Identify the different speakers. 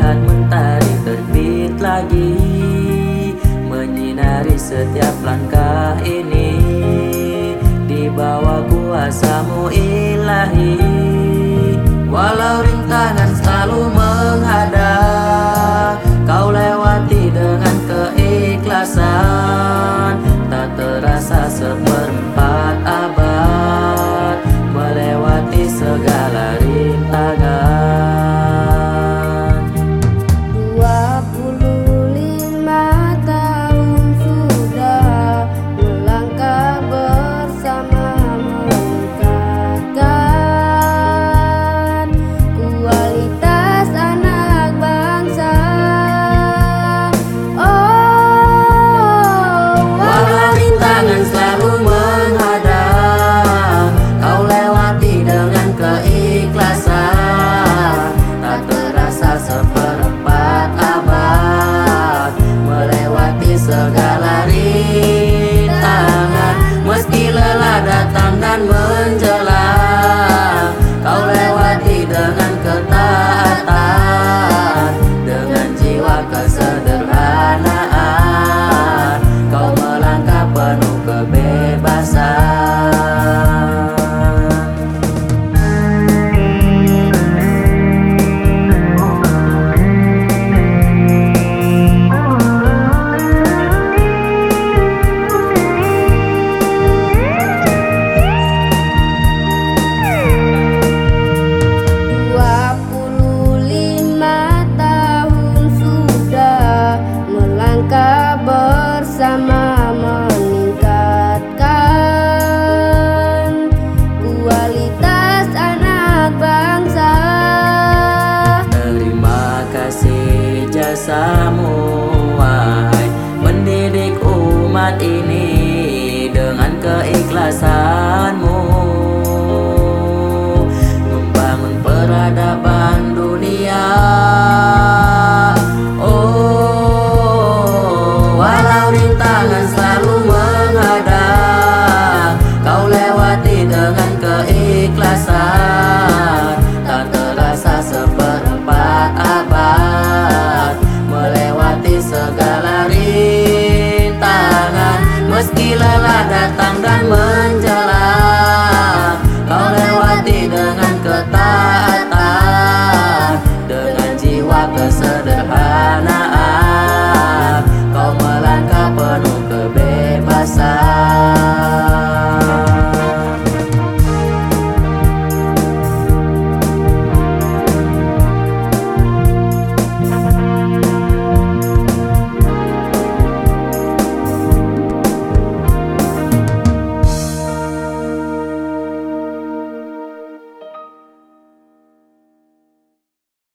Speaker 1: Kulihat mentari terbit lagi Menyinari setiap langkah ini. Di bawah kuasamu ilahi Walau rintangan selalu menghadang keikhlasan Tak terasa seperempat abad. Melewati segala
Speaker 2: melangkah bersama meningkatkan kualitas anak bangsa.
Speaker 1: Terima kasih jasamu wahai Mendidik umat ini dengan keikhlasan la la